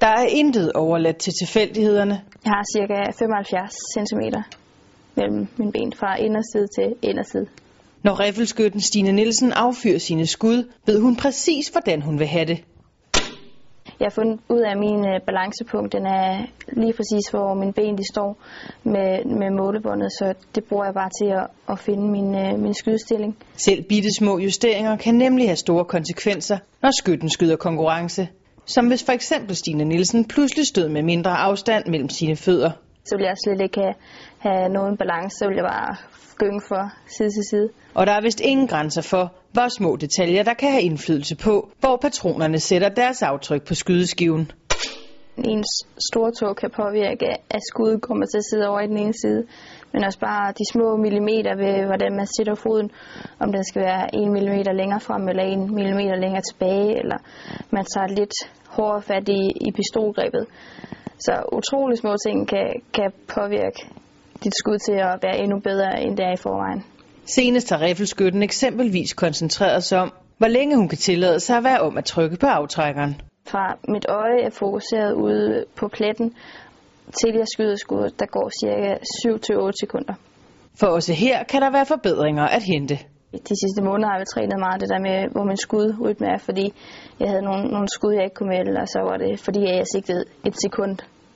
Der er intet overladt til tilfældighederne. Jeg har cirka 75 cm mellem mine ben fra inderside til inderside. Når riffelskytten Stine Nielsen affyrer sine skud, ved hun præcis, hvordan hun vil have det. Jeg har fundet ud af, at min øh, balancepunkt den er lige præcis, hvor mine ben de står med, med målebåndet, så det bruger jeg bare til at, at finde min, øh, min skydestilling. Selv bitte små justeringer kan nemlig have store konsekvenser, når skytten skyder konkurrence. Som hvis for eksempel Stine Nielsen pludselig stod med mindre afstand mellem sine fødder. Så vil jeg slet ikke have, have nogen balance, så vil jeg bare gynge for side til side. Og der er vist ingen grænser for, hvor små detaljer, der kan have indflydelse på, hvor patronerne sætter deres aftryk på skydeskiven. Ens store tog kan påvirke, at skuddet kommer til at sidde over i den ene side, men også bare de små millimeter ved, hvordan man sætter foden, om den skal være 1 mm længere frem eller 1 mm længere tilbage, eller man tager lidt hårdere fat i, i pistolgrebet. Så utrolig små ting kan, kan påvirke dit skud til at være endnu bedre, end det er i forvejen. Senest har riffelskytten eksempelvis koncentreret sig om, hvor længe hun kan tillade sig at være om at trykke på aftrækkeren. Fra mit øje er fokuseret ude på pletten, til jeg skyder skuddet, der går cirka 7-8 sekunder. For også her kan der være forbedringer at hente. De sidste måneder har vi trænet meget det der med, hvor min skudrytme er, fordi jeg havde nogle, nogle skud, jeg ikke kunne melde, og så var det, fordi jeg sigtede et sekund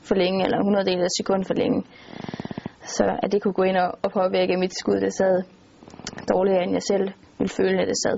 for længe, eller 100 del af et sekund for længe. Så at det kunne gå ind og, og påvirke mit skud, det sad dårligere, end jeg selv ville føle, at det sad.